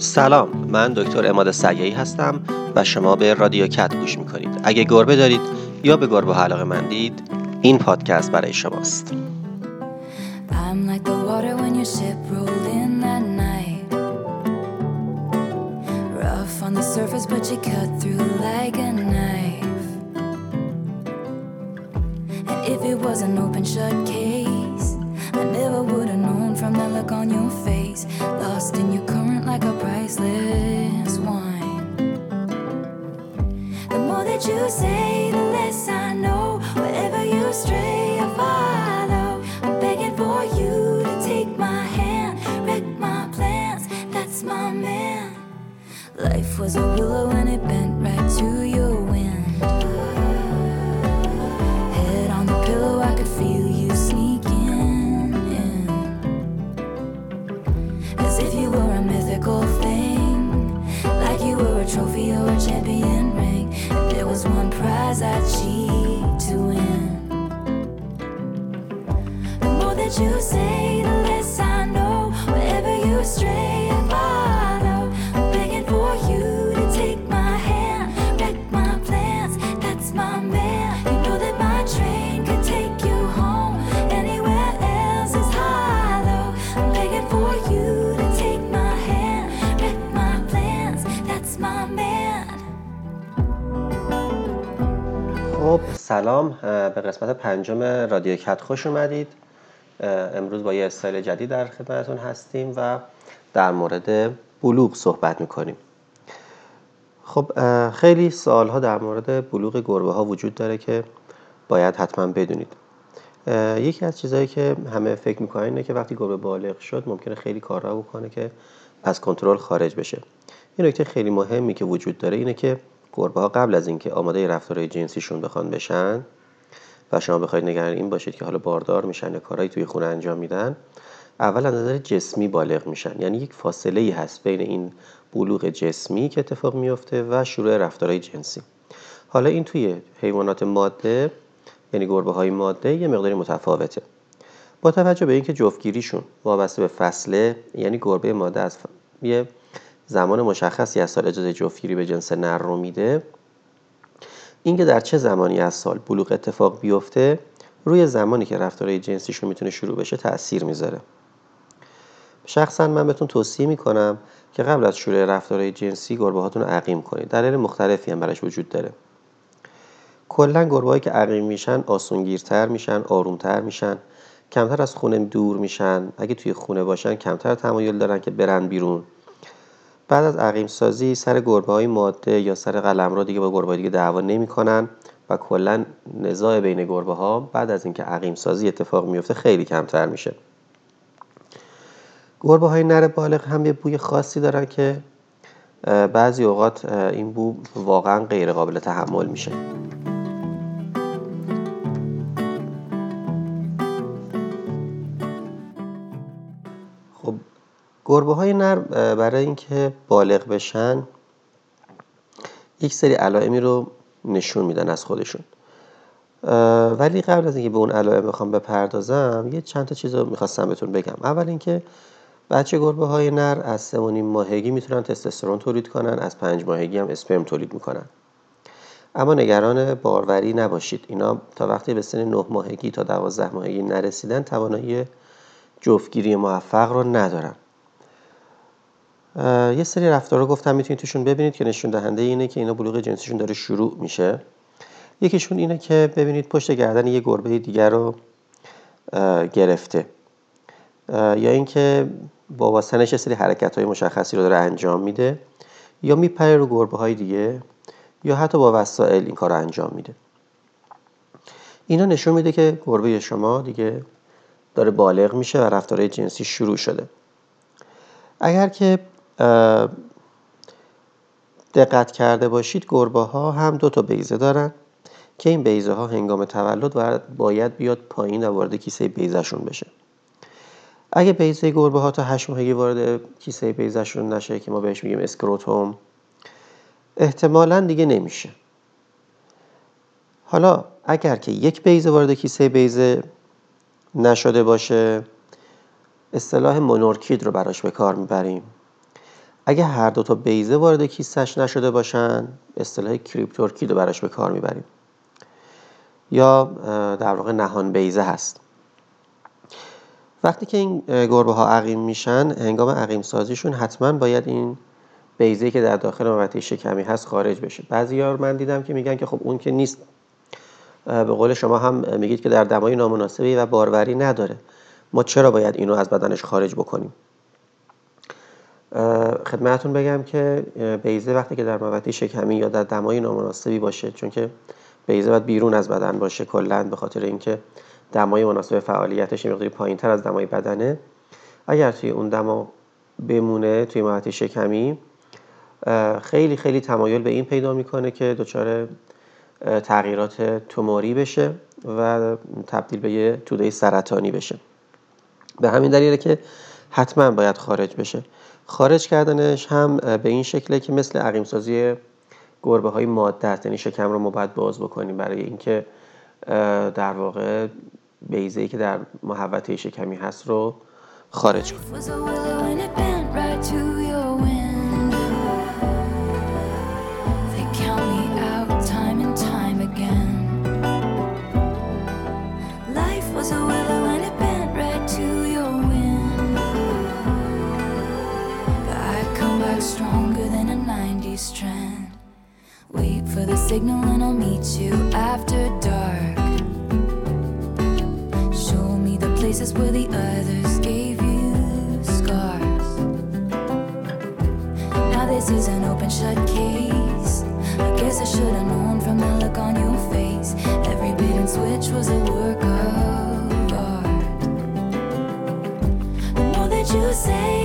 سلام من دکتر اماد سیایی هستم و شما به رادیو کت گوش می‌کنید اگه گربه دارید یا به گربه علاقه مندید این پادکست برای شماست. Lost in your priceless wine. The more that you say, the less I know. Wherever you stray, I follow. I'm begging for you to take my hand, wreck my plans. That's my man. Life was a willow and it bent right to your سلام به قسمت پنجم رادیو کت خوش اومدید. امروز با یه استایل جدید در خدمتتون هستیم و در مورد بلوغ صحبت می‌کنیم. خب خیلی سوالها در مورد بلوغ گربه ها وجود داره که باید حتما بدونید. یکی از چیزهایی که همه فکر می‌کنن اینه که وقتی گربه بالغ شد ممکنه خیلی کارها بکنه که از کنترل خارج بشه. این نکته خیلی مهمی که وجود داره اینه که گربه ها قبل از اینکه آماده رفتارهای جنسیشون بخوان بشن و شما بخواید نگران این باشید که حالا باردار میشن یا کارهایی توی خونه انجام میدن اول از نظر جسمی بالغ میشن. یعنی یک فاصله ای هست بین این بلوغ جسمی که اتفاق میفته و شروع رفتارهای جنسی. حالا این توی حیوانات ماده یعنی گربه های ماده یه مقداری متفاوته. با توجه به اینکه جفتگیریشون وابسته به فصله یعنی گربه ماده از یه زمان مشخصی از سال اجازه جفتگیری به جنس نر رو میده. اینکه در چه زمانی از سال بلوغ اتفاق بیفته روی زمانی که رفتارهای جنسیشون می‌تونه شروع بشه تاثیر می‌ذاره. شخصا من بهتون توصیه می‌کنم که قبل از شروع رفتارهای جنسی گربه هاتون رو عقیم کنید. دلایل مختلفی هم براش وجود داره. کلا گربه‌هایی که عقیم میشن آسونگیرتر میشن آرومتر میشن کمتر از خونه دور میشن. اگه توی خونه باشن کمتر تمایل دارن که برن بیرون. بعد از عقیم سازی سر گربه های ماده یا سر قلمرو دیگه با گربه دیگه دعوا نمی‌کنن و کلا نزاع بین گربه ها بعد از اینکه عقیم سازی اتفاق میفته خیلی کمتر میشه. گربه های نر بالغ هم یه بوی خاصی دارن که بعضی اوقات این بو واقعا غیر قابل تحمل میشه. گربه های نر برای اینکه بالغ بشن یک سری علائمی رو نشون میدن از خودشون. ولی قبل از اینکه به اون علائم بخوام بپردازم یه چند تا چیز رو می‌خواستم بهتون بگم. اول اینکه بچه گربه های نر از سه ماهگی می‌تونن تستوسترون تولید کنن از پنج ماهگی هم اسپرم تولید می‌کنن. اما نگران باروری نباشید. اینا تا وقتی به سن نه ماهگی تا دوازده ماهگی نرسیدن توانایی جفتگیری موفق رو ندارن. یه سری رفتار رو گفتم می‌تونید توشون ببینید که نشون دهنده اینه که اینا بلوغ جنسیشون داره شروع میشه. یکیشون اینه که ببینید پشت گردن یه گربه دیگر رو گرفته. یا اینکه با واسنش سری حرکت های مشخصی رو داره انجام میده. یا میپره رو گربه های دیگه یا حتی با وسایل این کار رو انجام میده. اینا نشون میده که گربه شما دیگه داره بالغ میشه و رفتارهای جنسی شروع شده. اگر که دقت کرده باشید گربه ها هم دو تا بیزه دارن که این بیزه ها هنگام تولد باید بیاد پایین و وارد کیسه بیزهشون بشه. اگه بیزه گربه ها تا هشت ماهگی وارد کیسه بیزهشون نشه که ما بهش میگیم اسکروتوم احتمالا دیگه نمیشه. حالا اگر که یک بیزه وارد کیسه بیزه نشده باشه اصطلاح مونورکید رو براش به کار می‌بریم. اگه هر دو تا بیزه وارد کیسش نشده باشن اصطلاح کریپتورکید رو براش به کار می‌بریم. یا در واقع نهان بیزه هست. وقتی که این گربه ها عقیم میشن هنگام عقیم سازیشون حتما باید این بیزه که در داخل محوطه شکمی هست خارج بشه. بعضی من دیدم که میگن که خب اون که نیست. به قول شما هم میگید که در دمای نامناسبی و باروری نداره. ما چرا باید اینو از بدنش خارج بکنیم؟ خدمتتون بگم که بیزه وقتی که در محوطه شکمی یا در دمای نامناسبی باشه چون که بیزه باید بیرون از بدن باشه کلا به خاطر اینکه دمای مناسب فعالیتش مقداری پایینتر از دمای بدنه. اگر توی اون دما بمونه توی محوطه شکمی خیلی خیلی تمایل به این پیدا می‌کنه که دچار تغییرات توموری بشه و تبدیل به یه توده سرطانی بشه. به همین دلیله که حتما باید خارج بشه. خارج کردنش هم به این شکله که مثل عقیم سازی گربه های ماده است. یعنی شکم رو ما باید باز بکنیم برای اینکه در واقع بیزه ای که در محوطه شکمی هست رو خارج کنیم. Signal and I'll meet you after dark. Show me the places where the others gave you scars. Now this is an open shut case. I guess I should have known from the look on your face. Every bit and switch was a work of art. The more that you say,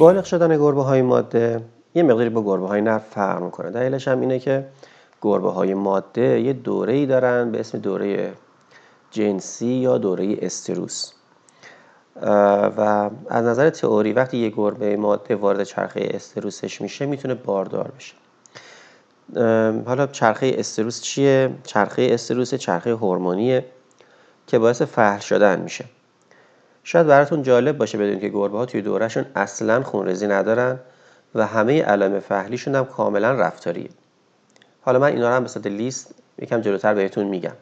بالغ شدن گربه های ماده یه مقداری با گربه های نر فرق می‌کنه. دلیلش هم اینه که گربه های ماده یه دوره ای دارن به اسم دوره جنسی یا دوره استروس. و از نظر تئوری وقتی یه گربه ماده وارد چرخه استروسش میشه می‌تونه باردار بشه. حالا چرخه استروس چیه؟ چرخه استروس چرخه هورمونیه که باعث فحل شدن میشه. شاید براتون جالب باشه بدونید که گربه ها توی دورهشون اصلا خونریزی ندارن و همه علائم فحلیشون هم کاملا رفتاریه. حالا من اینا رو هم به صورت لیست یکم جلوتر بهتون میگم.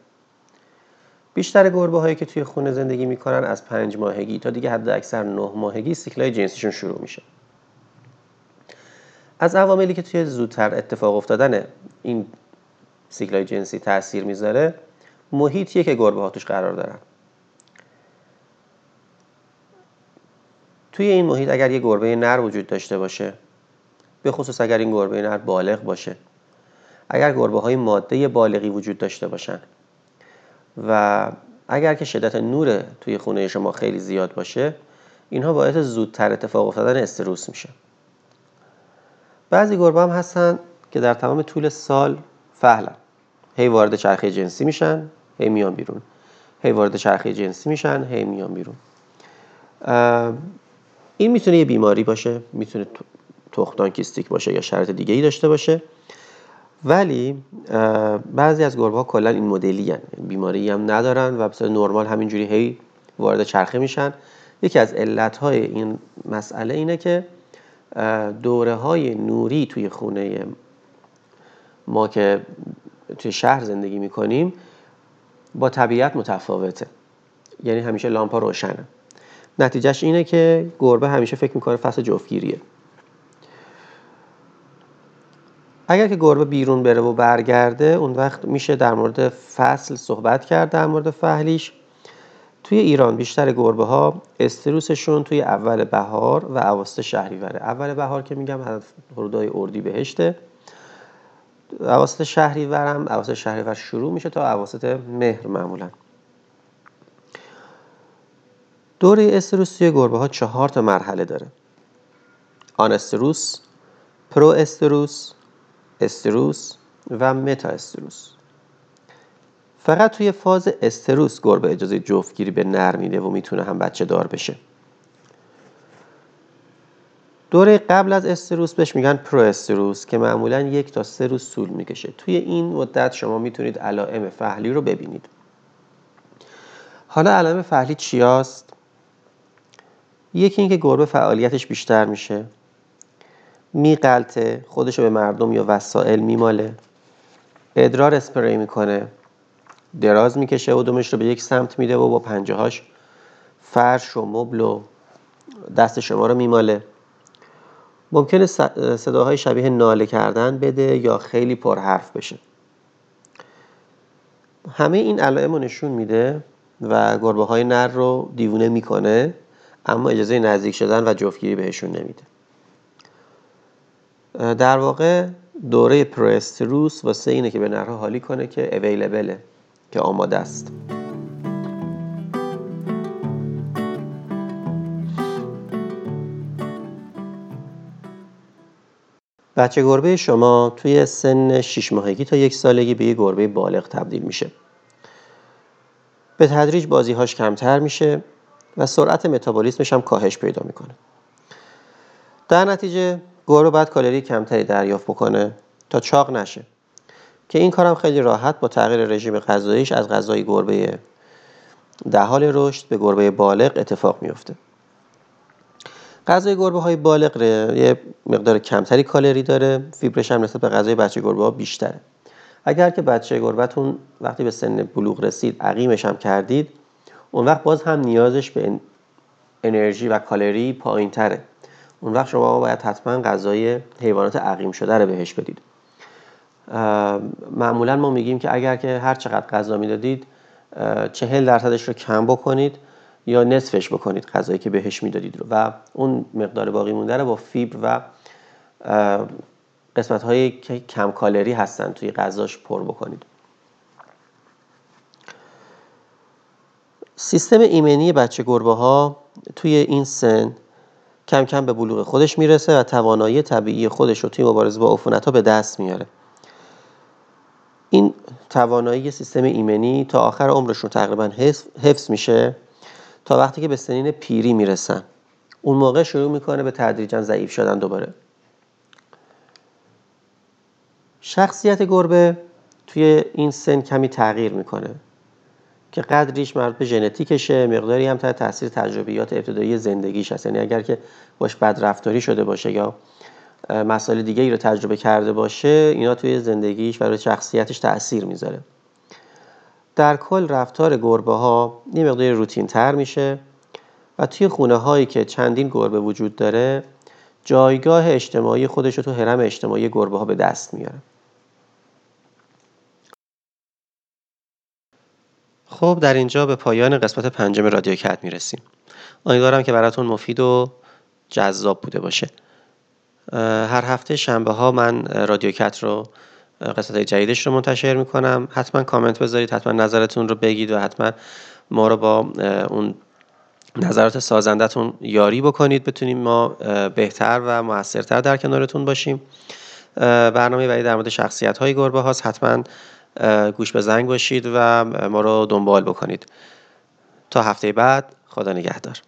بیشتر گربه هایی که توی خونه زندگی می‌کنن از پنج ماهگی تا دیگه حد اکثر نه ماهگی سیکلای جنسیشون شروع میشه. از عواملی که توی زودتر اتفاق افتادن این سیکلای جنسی تاثیر می‌ذاره محیطیه که گربه ها توش قرار دارن. توی این محیط اگر یه گربه نر وجود داشته باشه به خصوص اگر این گربه نر بالغ باشه اگر گربه های ماده بالغی وجود داشته باشن و اگر که شدت نور توی خونه شما خیلی زیاد باشه اینها باعث زودتر اتفاق افتادن استروس میشه. بعضی گربه هم هستن که در تمام طول سال فهلن هی وارد چرخه جنسی میشن هی میان بیرون. هی وارد چرخه جنسی میشن هی میان بیرون. این می‌تونه یه بیماری باشه می‌تونه تخمدان کیستیک باشه یا شرط دیگه ای داشته باشه. ولی بعضی از گربه ها کلا این مدلی هن. بیماری هم ندارن و بسیار نرمال همینجوری هی وارد چرخه میشن. یکی از علت های این مسئله اینه که دوره های نوری توی خونه ما که توی شهر زندگی می‌کنیم با طبیعت متفاوته. یعنی همیشه لامپا روشنه. نتیجهش اینه که گربه همیشه فکر می‌کنه فصل جفتگیریه. اگر که گربه بیرون بره و برگرده اون وقت میشه در مورد فصل صحبت کرد در مورد فهلیش. توی ایران بیشتر گربه ها استروسشون توی اول بهار و اواسط شهریوره. اول بهار که میگم حدودای اردی بهشته. اواسط شهریورم اواسط شهریور شروع میشه تا اواسط مهر معمولا. دوره استروس توی گربه ها چهار تا مرحله داره. آن استروس پرو استروس استروس و متا استروس فقط توی فاز استروس گربه اجازه جفتگیری به نر میده و می‌تونه هم بچه دار بشه. دوره قبل از استروس بهش میگن پرو استروس که معمولا یک تا سه روز طول می‌کشه. توی این مدت شما می‌تونید علائم فهلی رو ببینید. حالا علائم فهلی چیاست یکی اینکه گربه فعالیتش بیشتر میشه. میقلته خودش رو به مردم یا وسایل میماله. ادرار اسپری می‌کنه. دراز می‌کشه و دمش رو به یک سمت میده و با پنجهاش فرش و مبل و دست شما رو میماله. ممکنه صداهای شبیه ناله کردن بده یا خیلی پرحرف بشه. همه این علائم رو نشون میده و گربه های نر رو دیوونه می‌کنه. اما اجازه نزدیک شدن و جفتگیری بهشون نمیده. در واقع دوره پرستروس واسه اینه که به نرها حالی کنه که اویلیبله که آماده است. بچه گربه شما توی سن 6 ماهگی تا یک سالگی به یک گربه بالغ تبدیل میشه. به تدریج بازیهاش کمتر میشه. و سرعت متابولیسمش هم کاهش پیدا می‌کنه. در نتیجه گربه باید کالری کمتری دریافت بکنه تا چاق نشه که این کارم خیلی راحت با تغییر رژیم غذاییش از غذای گربه در حال رشد به گربه بالغ اتفاق میفته غذای گربه های بالغ یه مقدار کمتری کالری داره فیبرش هم نسبت به غذای بچه گربه ها بیشتره. اگر که بچه گربهتون وقتی به سن بلوغ رسید عقیمش هم کردید اون وقت باز هم نیازش به انرژی و کالری پایین تره اون وقت شما باید حتما غذای حیوانات عقیم شده رو بهش بدید. معمولا ما میگیم که اگر که هر چقدر غذا می‌دادید چهل درصدش رو کم بکنید یا نصفش بکنید غذایی که بهش می‌دادید رو. و اون مقدار باقی مونده رو با فیبر و قسمت هایی که کم کالری هستن توی غذاش پر بکنید. سیستم ایمنی بچه گربه ها توی این سن کم کم به بلوغ خودش می‌رسه و توانایی طبیعی خودش رو توی مبارزه با عفونت ها به دست میاره. این توانایی سیستم ایمنی تا آخر عمرشون تقریبا حفظ میشه تا وقتی که به سنین پیری می‌رسن. اون موقع شروع می‌کنه به تدریجا ضعیف شدن دوباره. شخصیت گربه توی این سن کمی تغییر می‌کنه. که قدریش مربوط به ژنتیکشه مقداری هم تحت تاثیر تجربیات ابتدایی زندگیش هست. یعنی اگر که باش بد رفتاری شده باشه یا مسائل دیگه ای رو تجربه کرده باشه اینا توی زندگیش و شخصیتش تاثیر می‌ذاره. در کل رفتار گربه ها یه مقدار روتین تر میشه و توی خونه هایی که چندین گربه وجود داره جایگاه اجتماعی خودش رو تو حرم اجتماعی گربه ها به دست میاره. خب در اینجا به پایان قسمت پنجم رادیو کت می‌رسیم. امیدوارم که براتون مفید و جذاب بوده باشه. هر هفته شنبه ها من رادیو کت رو قسمت جدیدش رو منتشر می‌کنم. حتما کامنت بذارید حتما نظرتون رو بگید و حتما ما رو با اون نظرات سازندتون یاری بکنید. بتونیم ما بهتر و موثرتر در کنارتون باشیم. برنامه بعدی در مورد شخصیت های گربه هاست حتما گوش به زنگ باشید و ما رو دنبال بکنید. تا هفته بعد خدا نگهدار.